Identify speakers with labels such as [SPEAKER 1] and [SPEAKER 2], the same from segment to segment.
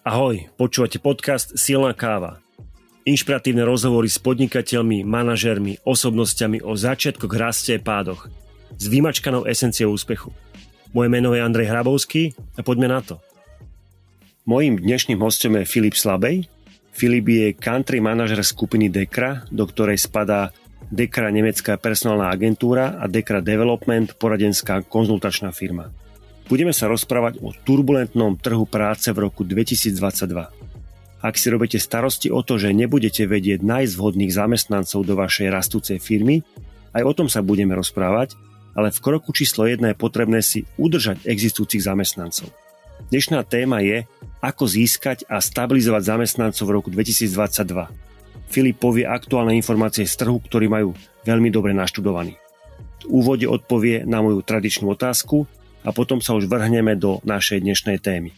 [SPEAKER 1] Ahoj, počúvate podcast Silná káva. Inšpiratívne rozhovory s podnikateľmi, manažermi, osobnosťami o začiatkoch, raste a pádoch. S vymačkanou esenciou úspechu. Moje meno je Andrej Hrabovský a poďme na to. Mojím dnešným hostom je Filip Slabej. Filip je country manažer skupiny Dekra, do ktorej spadá Dekra nemecká personálna agentúra a Dekra Development poradenská konzultačná firma budeme sa rozprávať o turbulentnom trhu práce v roku 2022. Ak si robíte starosti o to, že nebudete vedieť nájsť vhodných zamestnancov do vašej rastúcej firmy, aj o tom sa budeme rozprávať, ale v kroku číslo 1 je potrebné si udržať existujúcich zamestnancov. Dnešná téma je, ako získať a stabilizovať zamestnancov v roku 2022. Filip povie aktuálne informácie z trhu, ktorí majú veľmi dobre naštudovaní. V úvode odpovie na moju tradičnú otázku, a potom sa už vrhneme do našej dnešnej témy.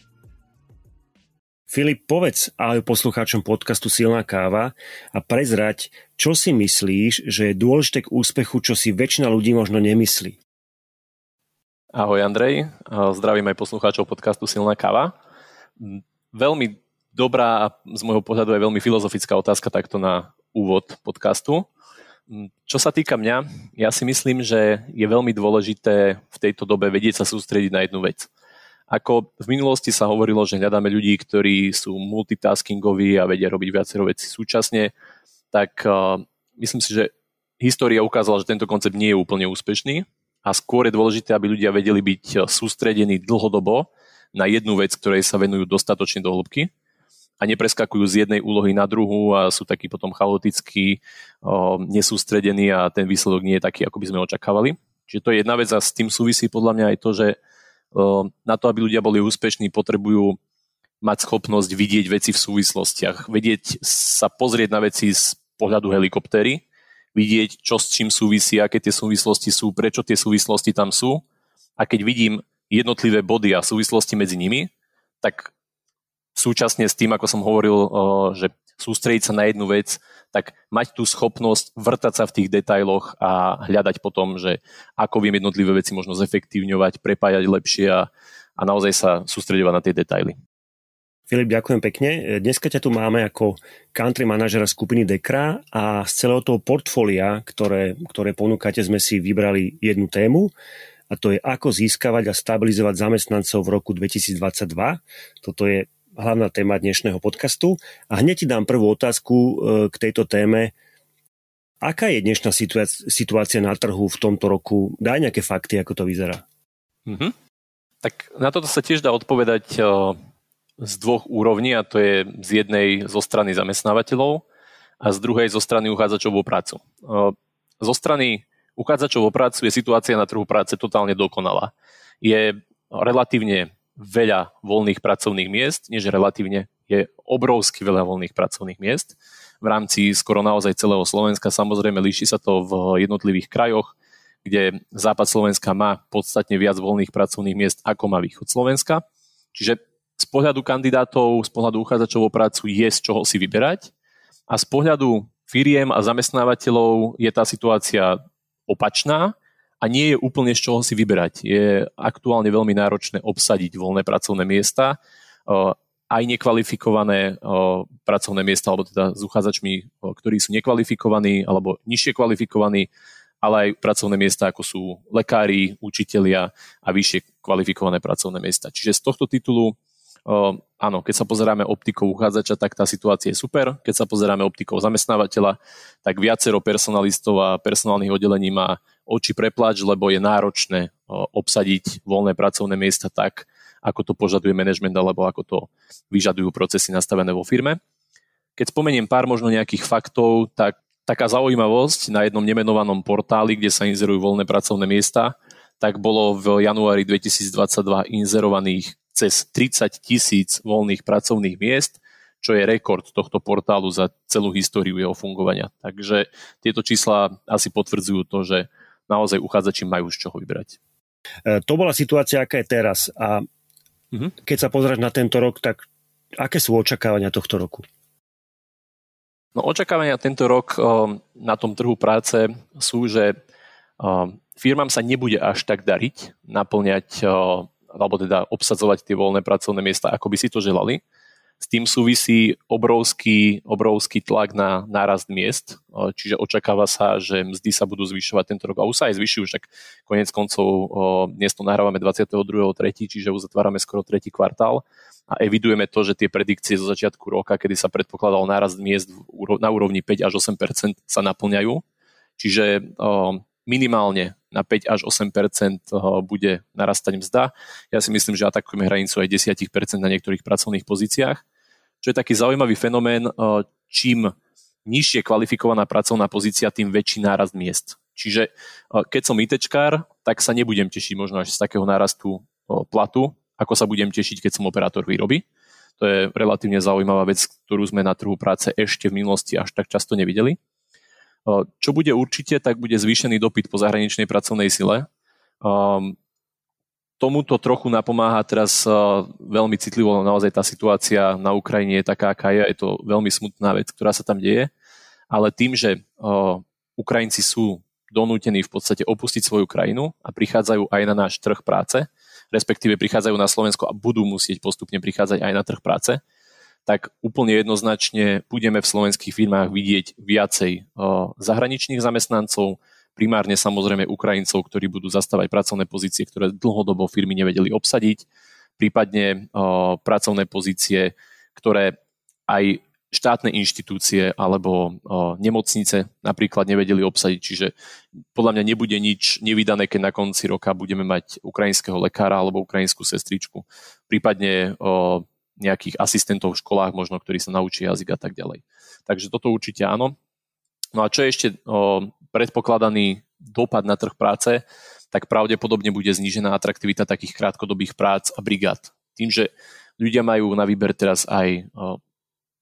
[SPEAKER 1] Filip, povedz ahoj poslucháčom podcastu Silná káva a prezrať, čo si myslíš, že je dôležité k úspechu, čo si väčšina ľudí možno nemyslí.
[SPEAKER 2] Ahoj Andrej, zdravím aj poslucháčov podcastu Silná káva. Veľmi dobrá a z môjho pohľadu aj veľmi filozofická otázka takto na úvod podcastu. Čo sa týka mňa, ja si myslím, že je veľmi dôležité v tejto dobe vedieť sa sústrediť na jednu vec. Ako v minulosti sa hovorilo, že hľadáme ľudí, ktorí sú multitaskingoví a vedia robiť viacero veci súčasne, tak uh, myslím si, že história ukázala, že tento koncept nie je úplne úspešný a skôr je dôležité, aby ľudia vedeli byť sústredení dlhodobo na jednu vec, ktorej sa venujú dostatočne do hĺbky a nepreskakujú z jednej úlohy na druhú a sú takí potom chaotickí, nesústredení a ten výsledok nie je taký, ako by sme očakávali. Čiže to je jedna vec a s tým súvisí podľa mňa aj to, že na to, aby ľudia boli úspešní, potrebujú mať schopnosť vidieť veci v súvislostiach, vedieť sa pozrieť na veci z pohľadu helikoptéry, vidieť, čo s čím súvisí, aké tie súvislosti sú, prečo tie súvislosti tam sú. A keď vidím jednotlivé body a súvislosti medzi nimi, tak súčasne s tým, ako som hovoril, že sústrediť sa na jednu vec, tak mať tú schopnosť vrtať sa v tých detailoch a hľadať potom, že ako viem jednotlivé veci možno zefektívňovať, prepájať lepšie a, a naozaj sa sústredovať na tie detaily.
[SPEAKER 1] Filip, ďakujem pekne. Dneska ťa tu máme ako country manažera skupiny Dekra a z celého toho portfólia, ktoré, ktoré ponúkate, sme si vybrali jednu tému a to je ako získavať a stabilizovať zamestnancov v roku 2022. Toto je hlavná téma dnešného podcastu. A hneď ti dám prvú otázku e, k tejto téme. Aká je dnešná situácia na trhu v tomto roku? Daj nejaké fakty, ako to vyzerá.
[SPEAKER 2] Mm-hmm. Tak na toto sa tiež dá odpovedať e, z dvoch úrovní, a to je z jednej zo strany zamestnávateľov a z druhej zo strany uchádzačov o prácu. E, zo strany uchádzačov o prácu je situácia na trhu práce totálne dokonalá. Je relatívne veľa voľných pracovných miest, než relatívne je obrovsky veľa voľných pracovných miest v rámci skoro naozaj celého Slovenska. Samozrejme, líši sa to v jednotlivých krajoch, kde západ Slovenska má podstatne viac voľných pracovných miest, ako má východ Slovenska. Čiže z pohľadu kandidátov, z pohľadu uchádzačov o prácu je z čoho si vyberať a z pohľadu firiem a zamestnávateľov je tá situácia opačná, a nie je úplne z čoho si vyberať. Je aktuálne veľmi náročné obsadiť voľné pracovné miesta, aj nekvalifikované pracovné miesta, alebo teda s uchádzačmi, ktorí sú nekvalifikovaní alebo nižšie kvalifikovaní, ale aj pracovné miesta, ako sú lekári, učitelia a vyššie kvalifikované pracovné miesta. Čiže z tohto titulu áno, keď sa pozeráme optikou uchádzača, tak tá situácia je super. Keď sa pozeráme optikou zamestnávateľa, tak viacero personalistov a personálnych oddelení má oči preplač, lebo je náročné obsadiť voľné pracovné miesta tak, ako to požaduje manažment alebo ako to vyžadujú procesy nastavené vo firme. Keď spomeniem pár možno nejakých faktov, tak taká zaujímavosť na jednom nemenovanom portáli, kde sa inzerujú voľné pracovné miesta, tak bolo v januári 2022 inzerovaných cez 30 tisíc voľných pracovných miest, čo je rekord tohto portálu za celú históriu jeho fungovania. Takže tieto čísla asi potvrdzujú to, že naozaj uchádzači majú z čoho vybrať.
[SPEAKER 1] E, to bola situácia, aká je teraz. A mm-hmm. keď sa pozrieš na tento rok, tak aké sú očakávania tohto roku?
[SPEAKER 2] No očakávania tento rok o, na tom trhu práce sú, že o, firmám sa nebude až tak dariť naplňať alebo teda obsadzovať tie voľné pracovné miesta, ako by si to želali. S tým súvisí obrovský, obrovský tlak na nárast miest, čiže očakáva sa, že mzdy sa budú zvyšovať tento rok a už sa aj zvyšujú, však konec koncov dnes to nahrávame 22.3., čiže uzatvárame skoro tretí kvartál a evidujeme to, že tie predikcie zo začiatku roka, kedy sa predpokladal nárast miest na úrovni 5 až 8% sa naplňajú. Čiže minimálne na 5 až 8% bude narastať mzda. Ja si myslím, že atakujeme hranicu aj 10% na niektorých pracovných pozíciách. Čo je taký zaujímavý fenomén, čím nižšie kvalifikovaná pracovná pozícia, tým väčší nárast miest. Čiže keď som ITčkár, tak sa nebudem tešiť možno až z takého nárastu platu, ako sa budem tešiť, keď som operátor výroby. To je relatívne zaujímavá vec, ktorú sme na trhu práce ešte v minulosti až tak často nevideli. Čo bude určite, tak bude zvýšený dopyt po zahraničnej pracovnej sile. Tomuto trochu napomáha teraz veľmi citlivo naozaj tá situácia na Ukrajine je taká, aká je. Je to veľmi smutná vec, ktorá sa tam deje. Ale tým, že Ukrajinci sú donútení v podstate opustiť svoju krajinu a prichádzajú aj na náš trh práce, respektíve prichádzajú na Slovensko a budú musieť postupne prichádzať aj na trh práce, tak úplne jednoznačne budeme v slovenských firmách vidieť viacej zahraničných zamestnancov, primárne samozrejme Ukrajincov, ktorí budú zastávať pracovné pozície, ktoré dlhodobo firmy nevedeli obsadiť, prípadne pracovné pozície, ktoré aj štátne inštitúcie alebo o, nemocnice napríklad nevedeli obsadiť. Čiže podľa mňa nebude nič nevydané, keď na konci roka budeme mať ukrajinského lekára alebo ukrajinskú sestričku. Prípadne o, nejakých asistentov v školách možno, ktorí sa naučia jazyk a tak ďalej. Takže toto určite áno. No a čo je ešte o, predpokladaný dopad na trh práce, tak pravdepodobne bude znížená atraktivita takých krátkodobých prác a brigád. Tým, že ľudia majú na výber teraz aj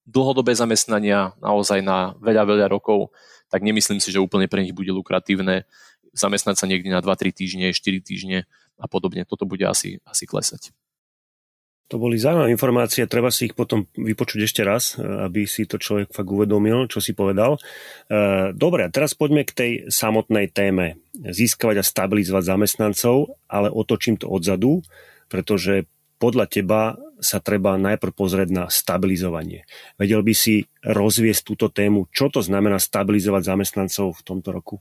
[SPEAKER 2] dlhodobé zamestnania naozaj na veľa, veľa rokov, tak nemyslím si, že úplne pre nich bude lukratívne zamestnať sa niekde na 2-3 týždne, 4 týždne a podobne. Toto bude asi, asi klesať.
[SPEAKER 1] To boli zaujímavé informácie, treba si ich potom vypočuť ešte raz, aby si to človek fakt uvedomil, čo si povedal. E, dobre, teraz poďme k tej samotnej téme. Získavať a stabilizovať zamestnancov, ale otočím to odzadu, pretože podľa teba sa treba najprv pozrieť na stabilizovanie. Vedel by si rozviesť túto tému, čo to znamená stabilizovať zamestnancov v tomto roku?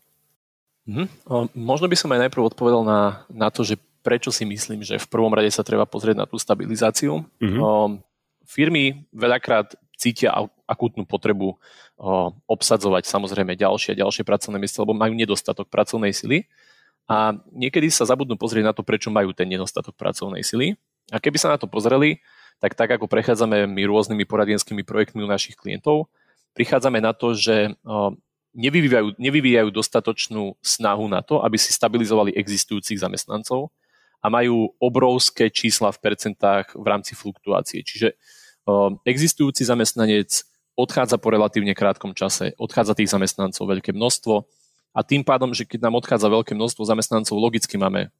[SPEAKER 2] Mm-hmm. Možno by som aj najprv odpovedal na, na to, že prečo si myslím, že v prvom rade sa treba pozrieť na tú stabilizáciu. Mm-hmm. O, firmy veľakrát cítia akútnu potrebu o, obsadzovať samozrejme ďalšie a ďalšie pracovné miesta, lebo majú nedostatok pracovnej sily. A niekedy sa zabudnú pozrieť na to, prečo majú ten nedostatok pracovnej sily a keby sa na to pozreli, tak tak ako prechádzame my rôznymi poradenskými projektmi u našich klientov, prichádzame na to, že nevyvíjajú, nevyvíjajú dostatočnú snahu na to, aby si stabilizovali existujúcich zamestnancov a majú obrovské čísla v percentách v rámci fluktuácie. Čiže existujúci zamestnanec odchádza po relatívne krátkom čase, odchádza tých zamestnancov veľké množstvo a tým pádom, že keď nám odchádza veľké množstvo zamestnancov, logicky máme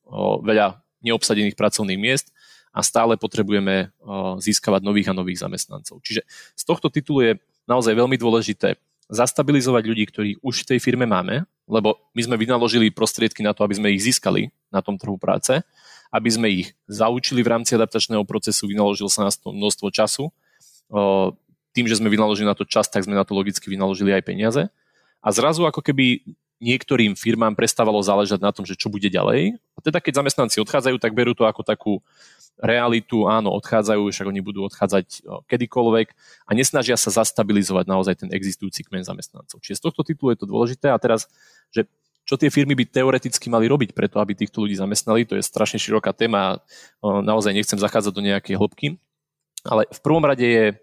[SPEAKER 2] veľa neobsadených pracovných miest a stále potrebujeme získavať nových a nových zamestnancov. Čiže z tohto titulu je naozaj veľmi dôležité zastabilizovať ľudí, ktorých už v tej firme máme, lebo my sme vynaložili prostriedky na to, aby sme ich získali na tom trhu práce, aby sme ich zaučili v rámci adaptačného procesu, vynaložil sa nás to množstvo času. Tým, že sme vynaložili na to čas, tak sme na to logicky vynaložili aj peniaze. A zrazu ako keby niektorým firmám prestávalo záležať na tom, že čo bude ďalej. A teda keď zamestnanci odchádzajú, tak berú to ako takú realitu, áno, odchádzajú, však oni budú odchádzať kedykoľvek a nesnažia sa zastabilizovať naozaj ten existujúci kmen zamestnancov. Čiže z tohto titulu je to dôležité a teraz, že čo tie firmy by teoreticky mali robiť preto, aby týchto ľudí zamestnali, to je strašne široká téma, naozaj nechcem zachádzať do nejakej hĺbky, ale v prvom rade je,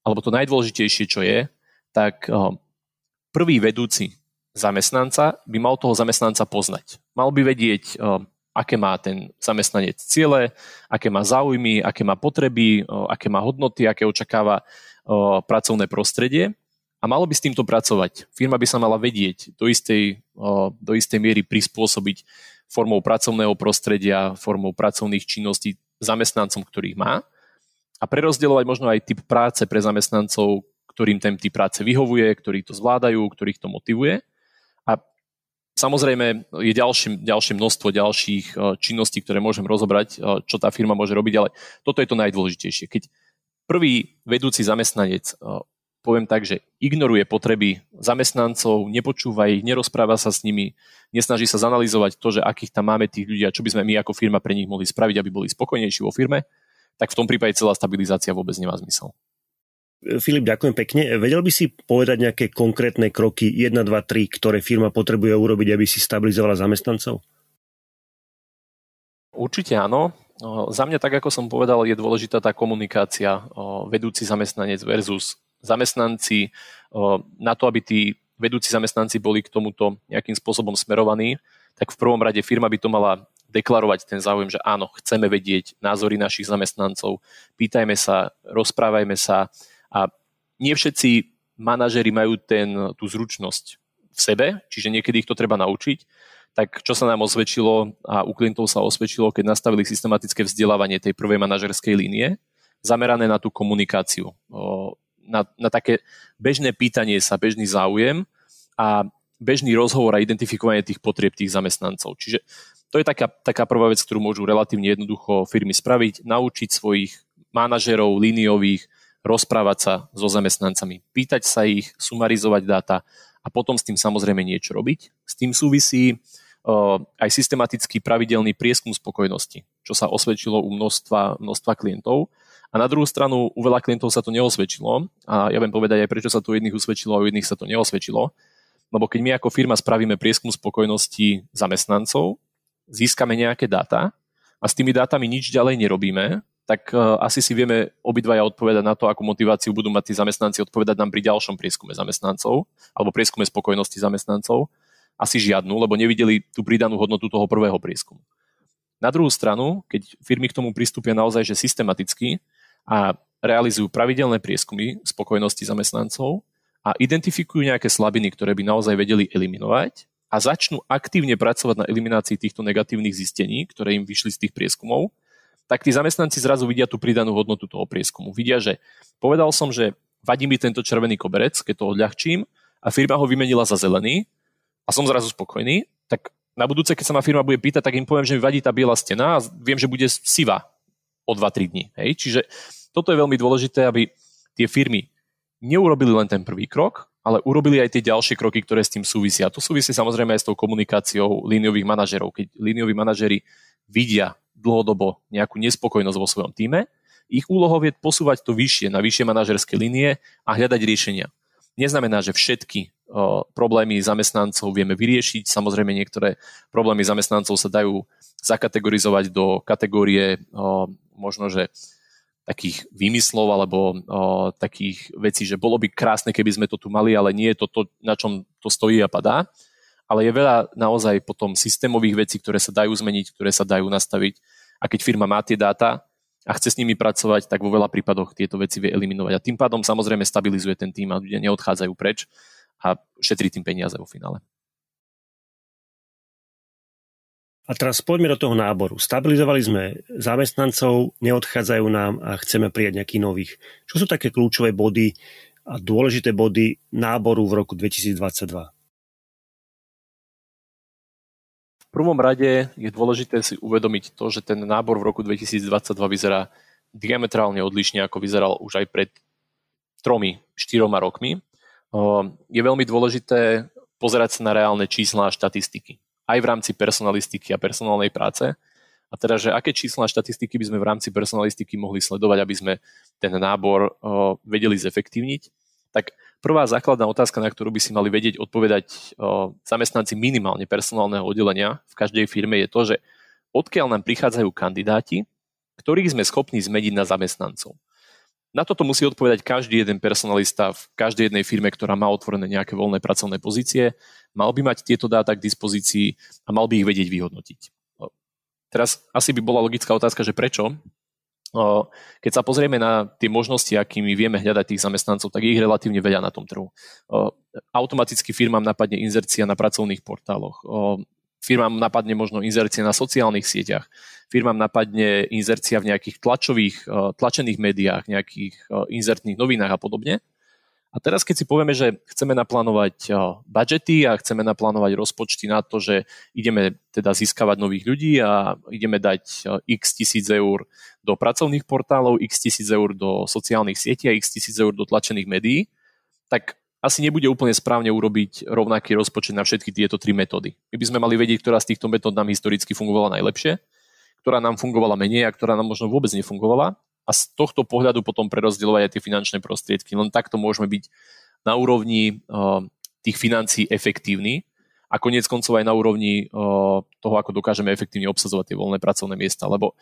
[SPEAKER 2] alebo to najdôležitejšie, čo je, tak prvý vedúci zamestnanca by mal toho zamestnanca poznať. Mal by vedieť, aké má ten zamestnanec ciele, aké má záujmy, aké má potreby, aké má hodnoty, aké očakáva pracovné prostredie a malo by s týmto pracovať. Firma by sa mala vedieť do istej, do istej miery prispôsobiť formou pracovného prostredia, formou pracovných činností zamestnancom, ktorých má a prerozdielovať možno aj typ práce pre zamestnancov, ktorým ten typ práce vyhovuje, ktorí to zvládajú, ktorých to motivuje Samozrejme, je ďalšie, ďalšie množstvo ďalších činností, ktoré môžem rozobrať, čo tá firma môže robiť, ale toto je to najdôležitejšie. Keď prvý vedúci zamestnanec poviem tak, že ignoruje potreby zamestnancov, nepočúva ich, nerozpráva sa s nimi, nesnaží sa zanalizovať to, že akých tam máme tých ľudí a čo by sme my ako firma pre nich mohli spraviť, aby boli spokojnejší vo firme, tak v tom prípade celá stabilizácia vôbec nemá zmysel.
[SPEAKER 1] Filip, ďakujem pekne. Vedel by si povedať nejaké konkrétne kroky 1, 2, 3, ktoré firma potrebuje urobiť, aby si stabilizovala zamestnancov?
[SPEAKER 2] Určite áno. Za mňa, tak ako som povedal, je dôležitá tá komunikácia vedúci zamestnanec versus zamestnanci, na to, aby tí vedúci zamestnanci boli k tomuto nejakým spôsobom smerovaní, tak v prvom rade firma by to mala deklarovať ten záujem, že áno, chceme vedieť názory našich zamestnancov, pýtajme sa, rozprávajme sa a nie všetci manažeri majú ten, tú zručnosť v sebe, čiže niekedy ich to treba naučiť, tak čo sa nám osvedčilo a u klientov sa osvedčilo, keď nastavili systematické vzdelávanie tej prvej manažerskej línie, zamerané na tú komunikáciu na, na také bežné pýtanie sa, bežný záujem a bežný rozhovor a identifikovanie tých potrieb tých zamestnancov. Čiže to je taká, taká prvá vec, ktorú môžu relatívne jednoducho firmy spraviť, naučiť svojich manažerov, líniových, rozprávať sa so zamestnancami, pýtať sa ich, sumarizovať dáta a potom s tým samozrejme niečo robiť. S tým súvisí uh, aj systematický pravidelný prieskum spokojnosti, čo sa osvedčilo u množstva, množstva klientov a na druhú stranu u veľa klientov sa to neosvedčilo a ja viem povedať aj prečo sa to u jedných usvedčilo a u iných sa to neosvedčilo. Lebo keď my ako firma spravíme prieskum spokojnosti zamestnancov, získame nejaké dáta a s tými dátami nič ďalej nerobíme, tak uh, asi si vieme obidvaja odpovedať na to, akú motiváciu budú mať tí zamestnanci odpovedať nám pri ďalšom prieskume zamestnancov alebo prieskume spokojnosti zamestnancov. Asi žiadnu, lebo nevideli tú pridanú hodnotu toho prvého prieskumu. Na druhú stranu, keď firmy k tomu pristúpia naozaj že systematicky, a realizujú pravidelné prieskumy spokojnosti zamestnancov a identifikujú nejaké slabiny, ktoré by naozaj vedeli eliminovať a začnú aktívne pracovať na eliminácii týchto negatívnych zistení, ktoré im vyšli z tých prieskumov, tak tí zamestnanci zrazu vidia tú pridanú hodnotu toho prieskumu. Vidia, že povedal som, že vadí mi tento červený koberec, keď to odľahčím a firma ho vymenila za zelený a som zrazu spokojný, tak na budúce, keď sa ma firma bude pýtať, tak im poviem, že mi vadí tá biela stena a viem, že bude sivá o 2-3 dní. Hej? Čiže toto je veľmi dôležité, aby tie firmy neurobili len ten prvý krok, ale urobili aj tie ďalšie kroky, ktoré s tým súvisia. To súvisí samozrejme aj s tou komunikáciou líniových manažerov. Keď línioví manažeri vidia dlhodobo nejakú nespokojnosť vo svojom týme, ich úlohou je posúvať to vyššie, na vyššie manažerské línie a hľadať riešenia. Neznamená, že všetky problémy zamestnancov vieme vyriešiť. Samozrejme, niektoré problémy zamestnancov sa dajú zakategorizovať do kategórie možno, že takých výmyslov alebo takých vecí, že bolo by krásne, keby sme to tu mali, ale nie je to to, na čom to stojí a padá. Ale je veľa naozaj potom systémových vecí, ktoré sa dajú zmeniť, ktoré sa dajú nastaviť. A keď firma má tie dáta a chce s nimi pracovať, tak vo veľa prípadoch tieto veci vie eliminovať. A tým pádom samozrejme stabilizuje ten tým a ľudia neodchádzajú preč a šetrí tým peniaze vo finále.
[SPEAKER 1] A teraz poďme do toho náboru. Stabilizovali sme zamestnancov, neodchádzajú nám a chceme prijať nejakých nových. Čo sú také kľúčové body a dôležité body náboru v roku 2022?
[SPEAKER 2] V prvom rade je dôležité si uvedomiť to, že ten nábor v roku 2022 vyzerá diametrálne odlišne, ako vyzeral už aj pred tromi, štyroma rokmi. Je veľmi dôležité pozerať sa na reálne čísla a štatistiky aj v rámci personalistiky a personálnej práce. A teda, že aké čísla a štatistiky by sme v rámci personalistiky mohli sledovať, aby sme ten nábor vedeli zefektívniť, tak prvá základná otázka, na ktorú by si mali vedieť odpovedať zamestnanci minimálne personálneho oddelenia v každej firme je to, že odkiaľ nám prichádzajú kandidáti, ktorých sme schopní zmeniť na zamestnancov. Na toto musí odpovedať každý jeden personalista v každej jednej firme, ktorá má otvorené nejaké voľné pracovné pozície. Mal by mať tieto dáta k dispozícii a mal by ich vedieť vyhodnotiť. Teraz asi by bola logická otázka, že prečo? Keď sa pozrieme na tie možnosti, akými vieme hľadať tých zamestnancov, tak ich relatívne veľa na tom trhu. Automaticky firmám napadne inzercia na pracovných portáloch firmám napadne možno inzercia na sociálnych sieťach, firmám napadne inzercia v nejakých tlačových, eh, tlačených médiách, nejakých eh, inzertných novinách a podobne. A teraz keď si povieme, že chceme naplánovať budžety a chceme naplánovať rozpočty na to, že ideme teda získavať nových ľudí a ideme dať x tisíc eur do pracovných portálov, x tisíc eur do sociálnych sietí a x tisíc eur do tlačených médií, tak asi nebude úplne správne urobiť rovnaký rozpočet na všetky tieto tri metódy. My by sme mali vedieť, ktorá z týchto metód nám historicky fungovala najlepšie, ktorá nám fungovala menej a ktorá nám možno vôbec nefungovala a z tohto pohľadu potom prerozdielovať aj tie finančné prostriedky. Len takto môžeme byť na úrovni uh, tých financií efektívni a konec koncov aj na úrovni uh, toho, ako dokážeme efektívne obsadzovať tie voľné pracovné miesta, lebo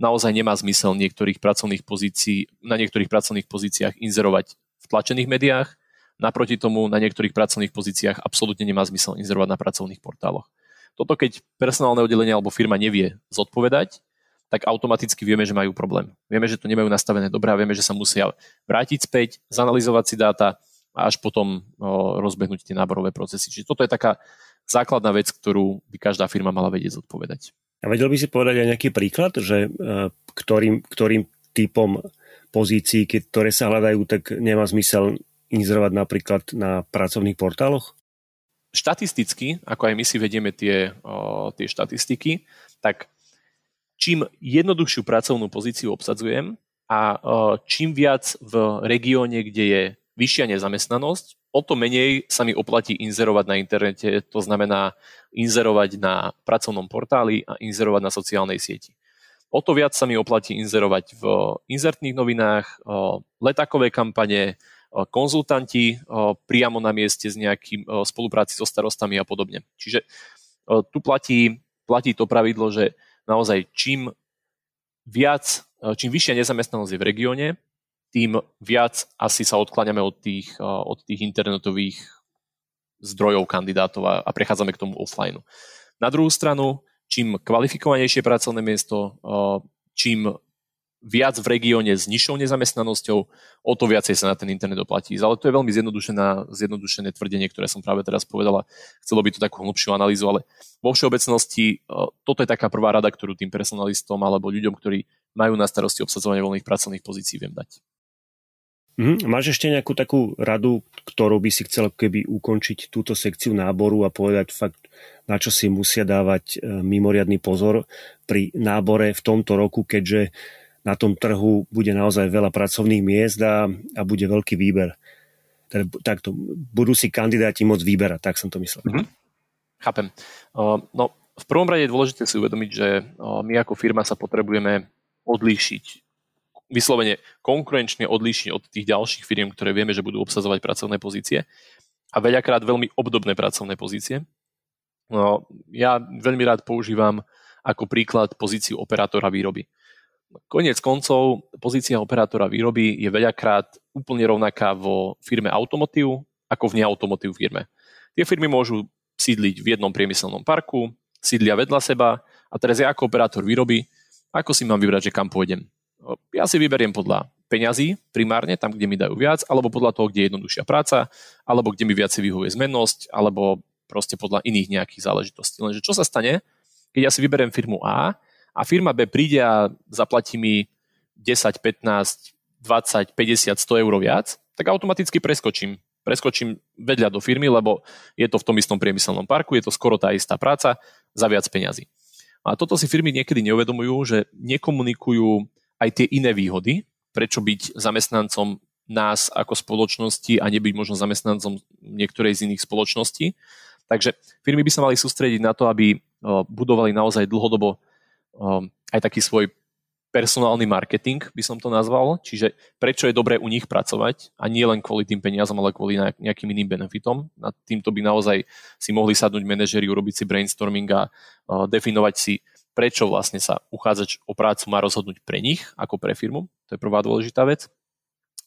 [SPEAKER 2] naozaj nemá zmysel niektorých pracovných pozícií, na niektorých pracovných pozíciách inzerovať v tlačených médiách, naproti tomu na niektorých pracovných pozíciách absolútne nemá zmysel inzerovať na pracovných portáloch. Toto keď personálne oddelenie alebo firma nevie zodpovedať, tak automaticky vieme, že majú problém. Vieme, že to nemajú nastavené dobre a vieme, že sa musia vrátiť späť, zanalizovať si dáta a až potom rozbehnúť tie náborové procesy. Čiže toto je taká základná vec, ktorú by každá firma mala vedieť zodpovedať.
[SPEAKER 1] A vedel by si povedať aj nejaký príklad, že e, ktorým, ktorým typom pozícií, ktoré sa hľadajú, tak nemá zmysel inzerovať napríklad na pracovných portáloch?
[SPEAKER 2] Štatisticky, ako aj my si vedieme tie, o, tie štatistiky, tak čím jednoduchšiu pracovnú pozíciu obsadzujem a čím viac v regióne, kde je vyššia nezamestnanosť, o to menej sa mi oplatí inzerovať na internete, to znamená inzerovať na pracovnom portáli a inzerovať na sociálnej sieti. O to viac sa mi oplatí inzerovať v inzertných novinách, letakové kampane, konzultanti priamo na mieste s nejakým spolupráci so starostami a podobne. Čiže tu platí, platí to pravidlo, že naozaj čím viac, čím vyššia nezamestnanosť je v regióne, tým viac asi sa odkláňame od tých, od tých internetových zdrojov kandidátov a, a prechádzame k tomu offline. Na druhú stranu, čím kvalifikovanejšie pracovné miesto, čím viac v regióne s nižšou nezamestnanosťou, o to viacej sa na ten internet oplatí. Ale to je veľmi zjednodušené tvrdenie, ktoré som práve teraz povedala. Chcelo by to takú hlbšiu analýzu, ale vo všeobecnosti e, toto je taká prvá rada, ktorú tým personalistom alebo ľuďom, ktorí majú na starosti obsadzovanie voľných pracovných pozícií, viem dať.
[SPEAKER 1] Mm, máš ešte nejakú takú radu, ktorú by si chcel keby ukončiť túto sekciu náboru a povedať fakt, na čo si musia dávať e, mimoriadný pozor pri nábore v tomto roku, keďže na tom trhu bude naozaj veľa pracovných miest a, a bude veľký výber. Teda, takto, budú si kandidáti môcť vyberať, tak som to myslel. Mm-hmm.
[SPEAKER 2] Chápem. Uh, no, v prvom rade je dôležité si uvedomiť, že uh, my ako firma sa potrebujeme odlíšiť, vyslovene konkurenčne odlíšiť od tých ďalších firiem, ktoré vieme, že budú obsazovať pracovné pozície a veľakrát veľmi obdobné pracovné pozície. No, ja veľmi rád používam ako príklad pozíciu operátora výroby. Konec koncov, pozícia operátora výroby je veľakrát úplne rovnaká vo firme automotív ako v neautomotív firme. Tie firmy môžu sídliť v jednom priemyselnom parku, sídlia vedľa seba a teraz ja ako operátor výroby, ako si mám vybrať, že kam pôjdem? Ja si vyberiem podľa peňazí primárne, tam, kde mi dajú viac, alebo podľa toho, kde je jednoduchšia práca, alebo kde mi viac vyhovuje zmennosť, alebo proste podľa iných nejakých záležitostí. Lenže čo sa stane, keď ja si vyberiem firmu A a firma B príde a zaplatí mi 10, 15, 20, 50, 100 eur viac, tak automaticky preskočím. Preskočím vedľa do firmy, lebo je to v tom istom priemyselnom parku, je to skoro tá istá práca za viac peňazí. A toto si firmy niekedy neuvedomujú, že nekomunikujú aj tie iné výhody, prečo byť zamestnancom nás ako spoločnosti a nebyť možno zamestnancom niektorej z iných spoločností. Takže firmy by sa mali sústrediť na to, aby budovali naozaj dlhodobo aj taký svoj personálny marketing, by som to nazval, čiže prečo je dobré u nich pracovať a nie len kvôli tým peniazom, ale kvôli nejakým iným benefitom. Na týmto by naozaj si mohli sadnúť manažeri, urobiť si brainstorming a definovať si, prečo vlastne sa uchádzač o prácu má rozhodnúť pre nich ako pre firmu. To je prvá dôležitá vec.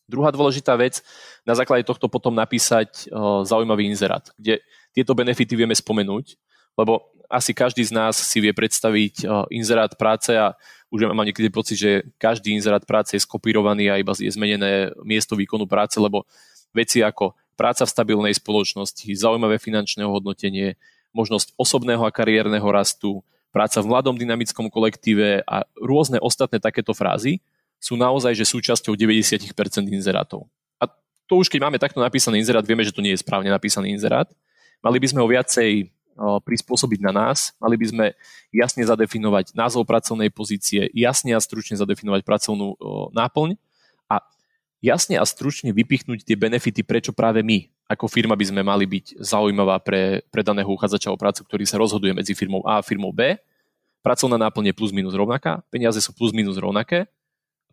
[SPEAKER 2] Druhá dôležitá vec, na základe tohto potom napísať uh, zaujímavý inzerát, kde tieto benefity vieme spomenúť, lebo asi každý z nás si vie predstaviť inzerát práce a už mám niekedy pocit, že každý inzerát práce je skopírovaný a iba je zmenené miesto výkonu práce, lebo veci ako práca v stabilnej spoločnosti, zaujímavé finančné hodnotenie, možnosť osobného a kariérneho rastu, práca v mladom dynamickom kolektíve a rôzne ostatné takéto frázy sú naozaj že súčasťou 90% inzerátov. A to už keď máme takto napísaný inzerát, vieme, že to nie je správne napísaný inzerát. Mali by sme ho viacej prispôsobiť na nás, mali by sme jasne zadefinovať názov pracovnej pozície, jasne a stručne zadefinovať pracovnú náplň a jasne a stručne vypichnúť tie benefity, prečo práve my ako firma by sme mali byť zaujímavá pre, pre daného uchádzača o prácu, ktorý sa rozhoduje medzi firmou A a firmou B. Pracovná náplň je plus minus rovnaká, peniaze sú plus minus rovnaké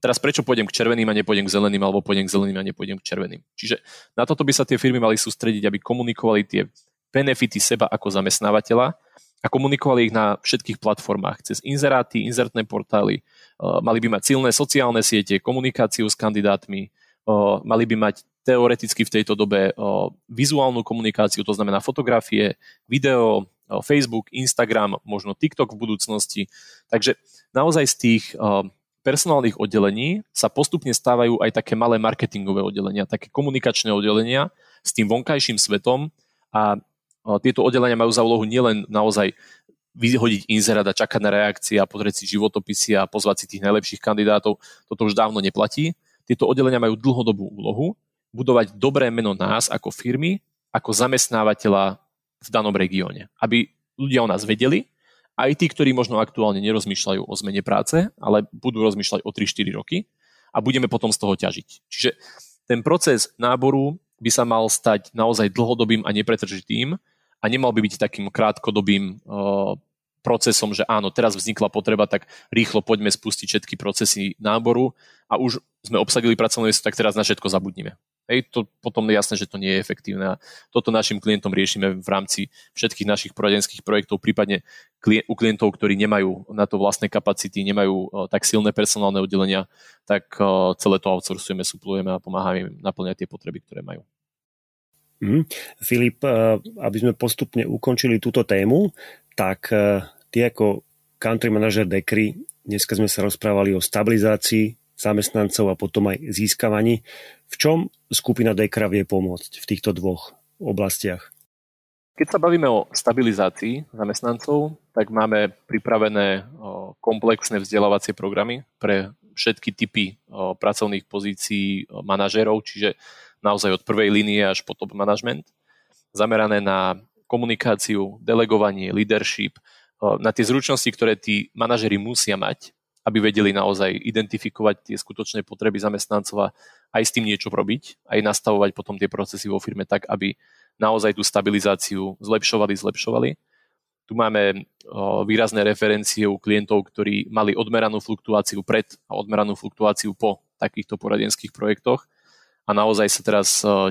[SPEAKER 2] teraz prečo pôjdem k červeným a nepôjdem k zeleným, alebo pôjdem k zeleným a nepôjdem k červeným. Čiže na toto by sa tie firmy mali sústrediť, aby komunikovali tie benefity seba ako zamestnávateľa a komunikovali ich na všetkých platformách, cez inzeráty, inzertné portály, mali by mať silné sociálne siete, komunikáciu s kandidátmi, mali by mať teoreticky v tejto dobe vizuálnu komunikáciu, to znamená fotografie, video, Facebook, Instagram, možno TikTok v budúcnosti. Takže naozaj z tých personálnych oddelení sa postupne stávajú aj také malé marketingové oddelenia, také komunikačné oddelenia s tým vonkajším svetom a tieto oddelenia majú za úlohu nielen naozaj vyhodiť inzerát a čakať na reakcie a pozrieť si životopisy a pozvať si tých najlepších kandidátov. Toto už dávno neplatí. Tieto oddelenia majú dlhodobú úlohu budovať dobré meno nás ako firmy, ako zamestnávateľa v danom regióne. Aby ľudia o nás vedeli, aj tí, ktorí možno aktuálne nerozmýšľajú o zmene práce, ale budú rozmýšľať o 3-4 roky a budeme potom z toho ťažiť. Čiže ten proces náboru by sa mal stať naozaj dlhodobým a nepretržitým a nemal by byť takým krátkodobým uh, procesom, že áno, teraz vznikla potreba, tak rýchlo poďme spustiť všetky procesy náboru a už sme obsadili pracovné miesto, tak teraz na všetko zabudnime. Hej, to potom je jasné, že to nie je efektívne. A toto našim klientom riešime v rámci všetkých našich poradenských projektov, prípadne u klientov, ktorí nemajú na to vlastné kapacity, nemajú tak silné personálne oddelenia, tak celé to outsourcujeme, suplujeme a pomáhame im naplňať tie potreby, ktoré majú.
[SPEAKER 1] Mm. Filip, aby sme postupne ukončili túto tému, tak ty ako country manager Dekry, dneska sme sa rozprávali o stabilizácii zamestnancov a potom aj získavaní. V čom skupina Dekra vie pomôcť v týchto dvoch oblastiach?
[SPEAKER 2] Keď sa bavíme o stabilizácii zamestnancov, tak máme pripravené komplexné vzdelávacie programy pre všetky typy pracovných pozícií manažérov, čiže naozaj od prvej línie až po top management, zamerané na komunikáciu, delegovanie, leadership, na tie zručnosti, ktoré tí manažery musia mať, aby vedeli naozaj identifikovať tie skutočné potreby zamestnancov a aj s tým niečo robiť, aj nastavovať potom tie procesy vo firme tak, aby naozaj tú stabilizáciu zlepšovali, zlepšovali. Tu máme výrazné referencie u klientov, ktorí mali odmeranú fluktuáciu pred a odmeranú fluktuáciu po takýchto poradenských projektoch a naozaj sa teraz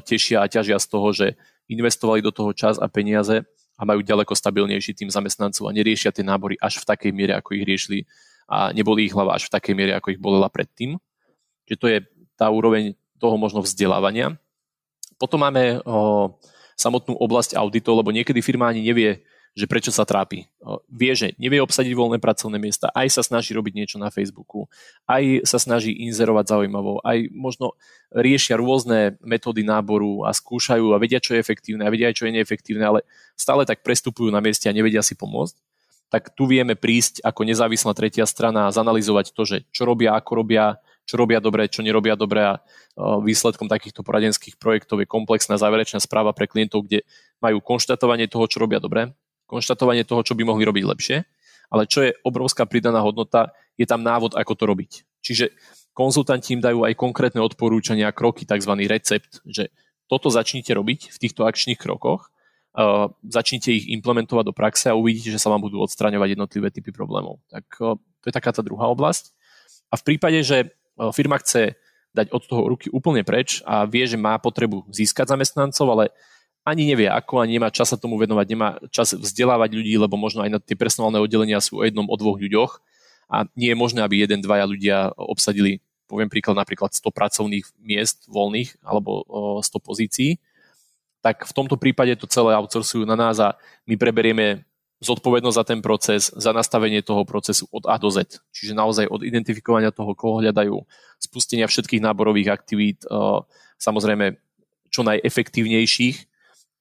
[SPEAKER 2] tešia a ťažia z toho, že investovali do toho čas a peniaze a majú ďaleko stabilnejší tým zamestnancov a neriešia tie nábory až v takej miere, ako ich riešili a neboli ich hlava až v takej miere, ako ich bolela predtým. Čiže to je tá úroveň toho možno vzdelávania. Potom máme o, samotnú oblasť auditov, lebo niekedy firma ani nevie, že prečo sa trápi. Vie, že nevie obsadiť voľné pracovné miesta, aj sa snaží robiť niečo na Facebooku, aj sa snaží inzerovať zaujímavo, aj možno riešia rôzne metódy náboru a skúšajú a vedia, čo je efektívne a vedia aj, čo je neefektívne, ale stále tak prestupujú na mieste a nevedia si pomôcť tak tu vieme prísť ako nezávislá tretia strana a zanalizovať to, že čo robia, ako robia, čo robia dobre, čo nerobia dobre a výsledkom takýchto poradenských projektov je komplexná záverečná správa pre klientov, kde majú konštatovanie toho, čo robia dobre, konštatovanie toho, čo by mohli robiť lepšie, ale čo je obrovská pridaná hodnota, je tam návod, ako to robiť. Čiže konzultanti im dajú aj konkrétne odporúčania, kroky, tzv. recept, že toto začnite robiť v týchto akčných krokoch uh, začnite ich implementovať do praxe a uvidíte, že sa vám budú odstraňovať jednotlivé typy problémov. Tak uh, to je taká tá druhá oblasť. A v prípade, že uh, firma chce dať od toho ruky úplne preč a vie, že má potrebu získať zamestnancov, ale ani nevie ako, ani nemá čas sa tomu venovať, nemá čas vzdelávať ľudí, lebo možno aj na tie personálne oddelenia sú o jednom, o dvoch ľuďoch a nie je možné, aby jeden, dvaja ľudia obsadili, poviem príklad, napríklad 100 pracovných miest voľných alebo 100 pozícií tak v tomto prípade to celé outsourcujú na nás a my preberieme zodpovednosť za ten proces, za nastavenie toho procesu od A do Z. Čiže naozaj od identifikovania toho, koho hľadajú, spustenia všetkých náborových aktivít, samozrejme čo najefektívnejších,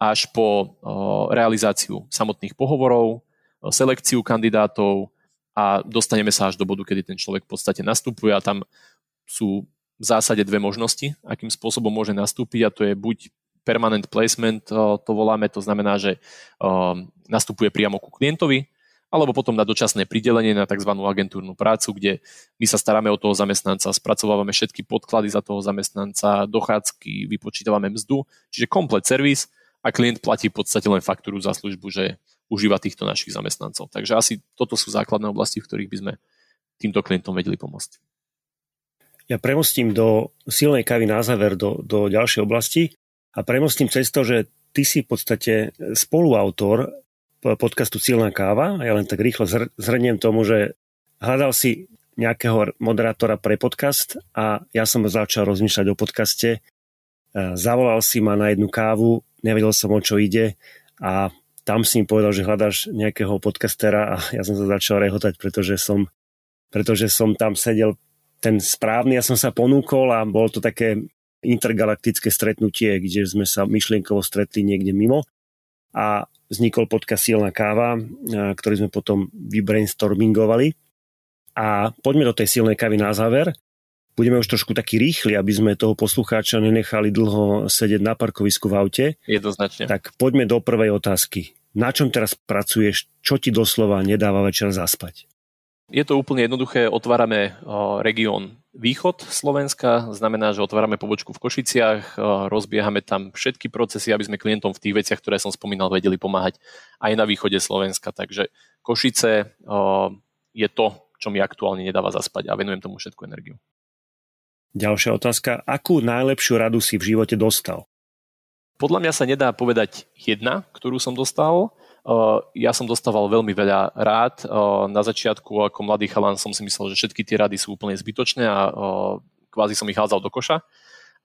[SPEAKER 2] až po realizáciu samotných pohovorov, selekciu kandidátov a dostaneme sa až do bodu, kedy ten človek v podstate nastupuje a tam sú v zásade dve možnosti, akým spôsobom môže nastúpiť a to je buď permanent placement, to voláme, to znamená, že nastupuje priamo ku klientovi, alebo potom na dočasné pridelenie na tzv. agentúrnu prácu, kde my sa staráme o toho zamestnanca, spracovávame všetky podklady za toho zamestnanca, dochádzky, vypočítavame mzdu, čiže komplet servis a klient platí v podstate len faktúru za službu, že užíva týchto našich zamestnancov. Takže asi toto sú základné oblasti, v ktorých by sme týmto klientom vedeli pomôcť.
[SPEAKER 1] Ja premostím do silnej kavy na záver do, do ďalšej oblasti a premostím cez to, že ty si v podstate spoluautor podcastu Silná káva. Ja len tak rýchlo zhrniem tomu, že hľadal si nejakého moderátora pre podcast a ja som začal rozmýšľať o podcaste. E, zavolal si ma na jednu kávu, nevedel som, o čo ide a tam si mi povedal, že hľadáš nejakého podcastera a ja som sa začal rehotať, pretože som, pretože som tam sedel ten správny, ja som sa ponúkol a bolo to také intergalaktické stretnutie, kde sme sa myšlienkovo stretli niekde mimo a vznikol podcast Silná káva, ktorý sme potom vybrainstormingovali. A poďme do tej silnej kávy na záver. Budeme už trošku taký rýchli, aby sme toho poslucháča nenechali dlho sedieť na parkovisku v aute.
[SPEAKER 2] Jednoznačne.
[SPEAKER 1] Tak poďme do prvej otázky. Na čom teraz pracuješ? Čo ti doslova nedáva večer zaspať?
[SPEAKER 2] Je to úplne jednoduché. Otvárame región východ Slovenska, znamená, že otvárame pobočku v Košiciach, rozbiehame tam všetky procesy, aby sme klientom v tých veciach, ktoré som spomínal, vedeli pomáhať aj na východe Slovenska. Takže Košice je to, čo mi aktuálne nedáva zaspať a venujem tomu všetku energiu.
[SPEAKER 1] Ďalšia otázka. Akú najlepšiu radu si v živote dostal?
[SPEAKER 2] Podľa mňa sa nedá povedať jedna, ktorú som dostal, ja som dostával veľmi veľa rád. Na začiatku ako mladý chalan som si myslel, že všetky tie rady sú úplne zbytočné a kvázi som ich hádzal do koša.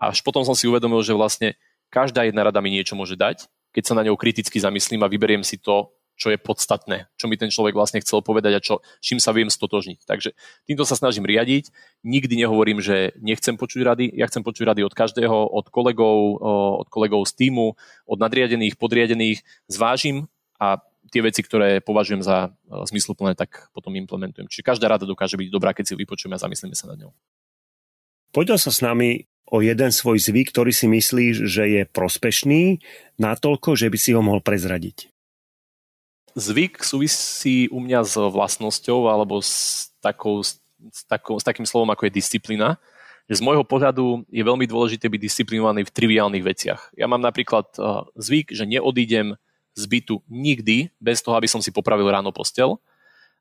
[SPEAKER 2] Až potom som si uvedomil, že vlastne každá jedna rada mi niečo môže dať, keď sa na ňou kriticky zamyslím a vyberiem si to, čo je podstatné, čo mi ten človek vlastne chcel povedať a čo, čím sa viem stotožniť. Takže týmto sa snažím riadiť. Nikdy nehovorím, že nechcem počuť rady. Ja chcem počuť rady od každého, od kolegov, od kolegov z týmu, od nadriadených, podriadených. Zvážim, a tie veci, ktoré považujem za zmysluplné, tak potom implementujem. Čiže každá rada dokáže byť dobrá, keď si ju vypočujeme a zamyslíme sa nad ňou.
[SPEAKER 1] Poďal sa s nami o jeden svoj zvyk, ktorý si myslíš, že je prospešný, natoľko, že by si ho mohol prezradiť.
[SPEAKER 2] Zvyk súvisí u mňa s vlastnosťou alebo s, takou, s, takou, s takým slovom, ako je disciplína. Že z môjho pohľadu je veľmi dôležité byť disciplinovaný v triviálnych veciach. Ja mám napríklad uh, zvyk, že neodídem z bytu nikdy, bez toho, aby som si popravil ráno postel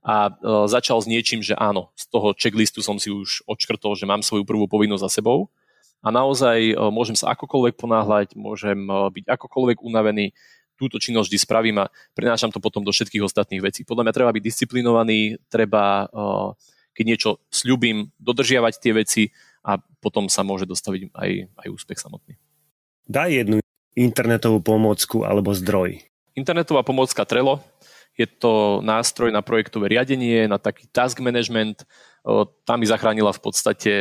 [SPEAKER 2] a e, začal s niečím, že áno, z toho checklistu som si už odškrtol, že mám svoju prvú povinnosť za sebou a naozaj e, môžem sa akokoľvek ponáhľať, môžem byť akokoľvek unavený, túto činnosť vždy spravím a prenášam to potom do všetkých ostatných vecí. Podľa mňa treba byť disciplinovaný, treba, keď niečo sľubím, dodržiavať tie veci a potom sa môže dostaviť aj, aj úspech samotný.
[SPEAKER 1] Daj jednu internetovú pomôcku alebo zdroj.
[SPEAKER 2] Internetová pomôcka Trello je to nástroj na projektové riadenie, na taký task management. Tam mi zachránila v podstate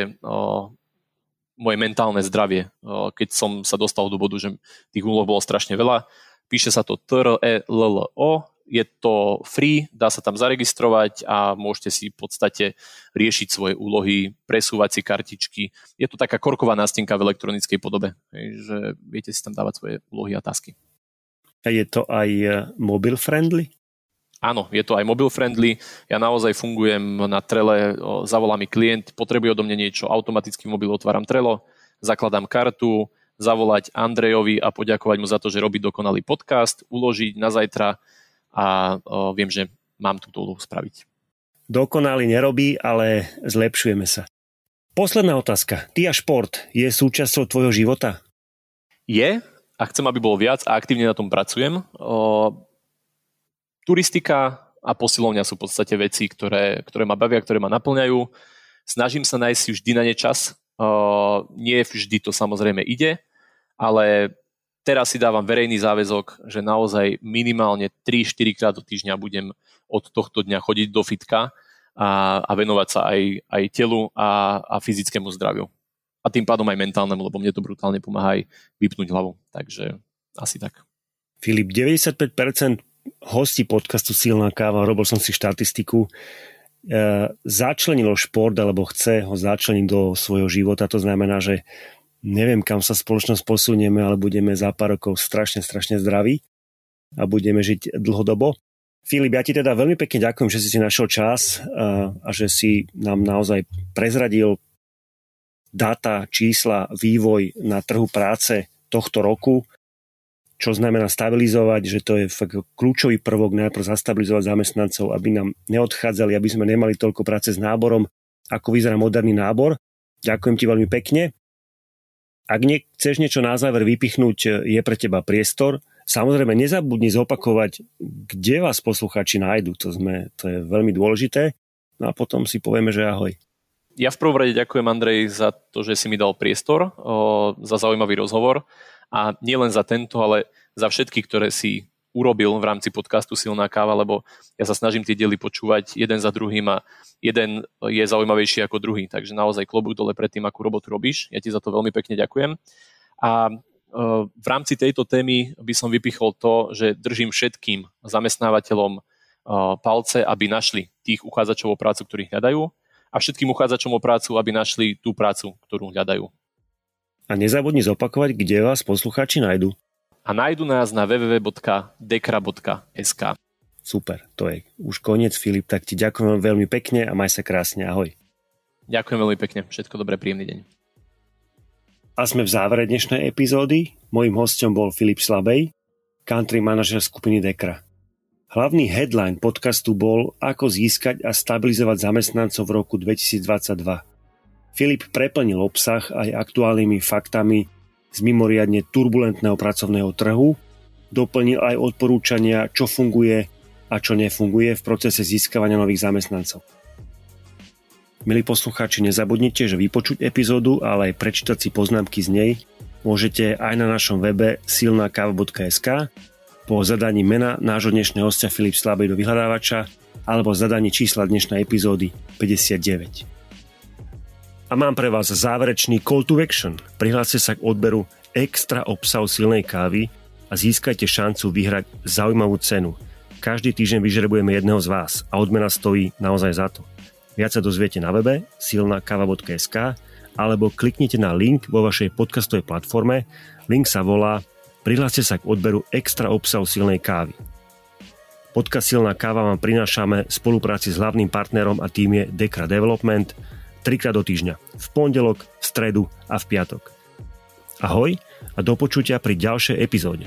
[SPEAKER 2] moje mentálne zdravie, keď som sa dostal do bodu, že tých úloh bolo strašne veľa. Píše sa to T-R-E-L-L-O, je to free, dá sa tam zaregistrovať a môžete si v podstate riešiť svoje úlohy, presúvať si kartičky. Je to taká korková nástenka v elektronickej podobe, že viete si tam dávať svoje úlohy a tasky.
[SPEAKER 1] A je to aj e, mobile friendly?
[SPEAKER 2] Áno, je to aj mobile friendly. Ja naozaj fungujem na Trele, zavolá mi klient, potrebuje odo mňa niečo, automaticky v mobil otváram Trello, zakladám kartu, zavolať Andrejovi a poďakovať mu za to, že robí dokonalý podcast, uložiť na zajtra a o, viem, že mám túto úlohu spraviť.
[SPEAKER 1] Dokonalý nerobí, ale zlepšujeme sa. Posledná otázka. Ty a šport je súčasťou tvojho života?
[SPEAKER 2] Je, a chcem, aby bolo viac a aktívne na tom pracujem. O, turistika a posilovňa sú v podstate veci, ktoré, ktoré ma bavia, ktoré ma naplňajú. Snažím sa nájsť si vždy na ne čas. O, nie vždy to samozrejme ide, ale teraz si dávam verejný záväzok, že naozaj minimálne 3-4 krát do týždňa budem od tohto dňa chodiť do fitka a, a venovať sa aj, aj telu a, a fyzickému zdraviu a tým pádom aj mentálnemu, lebo mne to brutálne pomáha aj vypnúť hlavu. Takže asi tak.
[SPEAKER 1] Filip, 95% hostí podcastu Silná káva, robil som si štatistiku, začlenilo šport alebo chce ho začleniť do svojho života. To znamená, že neviem, kam sa spoločnosť posunieme, ale budeme za pár rokov strašne, strašne zdraví a budeme žiť dlhodobo. Filip, ja ti teda veľmi pekne ďakujem, že si si našiel čas a, a že si nám naozaj prezradil data, čísla, vývoj na trhu práce tohto roku, čo znamená stabilizovať, že to je fakt kľúčový prvok najprv zastabilizovať zamestnancov, aby nám neodchádzali, aby sme nemali toľko práce s náborom, ako vyzerá moderný nábor. Ďakujem ti veľmi pekne. Ak nie, chceš niečo na záver vypichnúť, je pre teba priestor. Samozrejme, nezabudni zopakovať, kde vás poslucháči nájdu. To, sme, to je veľmi dôležité. No a potom si povieme, že ahoj.
[SPEAKER 2] Ja v prvom rade ďakujem, Andrej, za to, že si mi dal priestor, o, za zaujímavý rozhovor. A nie len za tento, ale za všetky, ktoré si urobil v rámci podcastu Silná káva, lebo ja sa snažím tie diely počúvať jeden za druhým a jeden je zaujímavejší ako druhý. Takže naozaj klobúk dole pred tým, akú robotu robíš. Ja ti za to veľmi pekne ďakujem. A v rámci tejto témy by som vypichol to, že držím všetkým zamestnávateľom palce, aby našli tých uchádzačov o prácu, ktorých hľadajú a všetkým uchádzačom o prácu, aby našli tú prácu, ktorú hľadajú.
[SPEAKER 1] A nezabudni zopakovať, kde vás poslucháči nájdu.
[SPEAKER 2] A nájdu nás na www.dekra.sk.
[SPEAKER 1] Super, to je už koniec, Filip, tak ti ďakujem veľmi pekne a maj sa krásne, ahoj.
[SPEAKER 2] Ďakujem veľmi pekne, všetko dobré, príjemný deň.
[SPEAKER 1] A sme v závere dnešnej epizódy. Mojím hostom bol Filip Slabej, country manažer skupiny Dekra. Hlavný headline podcastu bol Ako získať a stabilizovať zamestnancov v roku 2022. Filip preplnil obsah aj aktuálnymi faktami z mimoriadne turbulentného pracovného trhu, doplnil aj odporúčania, čo funguje a čo nefunguje v procese získavania nových zamestnancov. Milí poslucháči, nezabudnite, že vypočuť epizódu, ale aj prečítať si poznámky z nej môžete aj na našom webe silnakava.sk po zadaní mena nášho dnešného hostia Filip Slabej do vyhľadávača alebo zadaní čísla dnešnej epizódy 59. A mám pre vás záverečný call to action. Prihláste sa k odberu extra obsahu silnej kávy a získajte šancu vyhrať zaujímavú cenu. Každý týždeň vyžrebujeme jedného z vás a odmena stojí naozaj za to. Viac sa dozviete na webe silnakava.sk alebo kliknite na link vo vašej podcastovej platforme. Link sa volá Prihláste sa k odberu extra obsahu silnej kávy. Podcast Silná káva vám prinášame v spolupráci s hlavným partnerom a tým je Dekra Development trikrát do týždňa. V pondelok, v stredu a v piatok. Ahoj a do počutia pri ďalšej epizóde.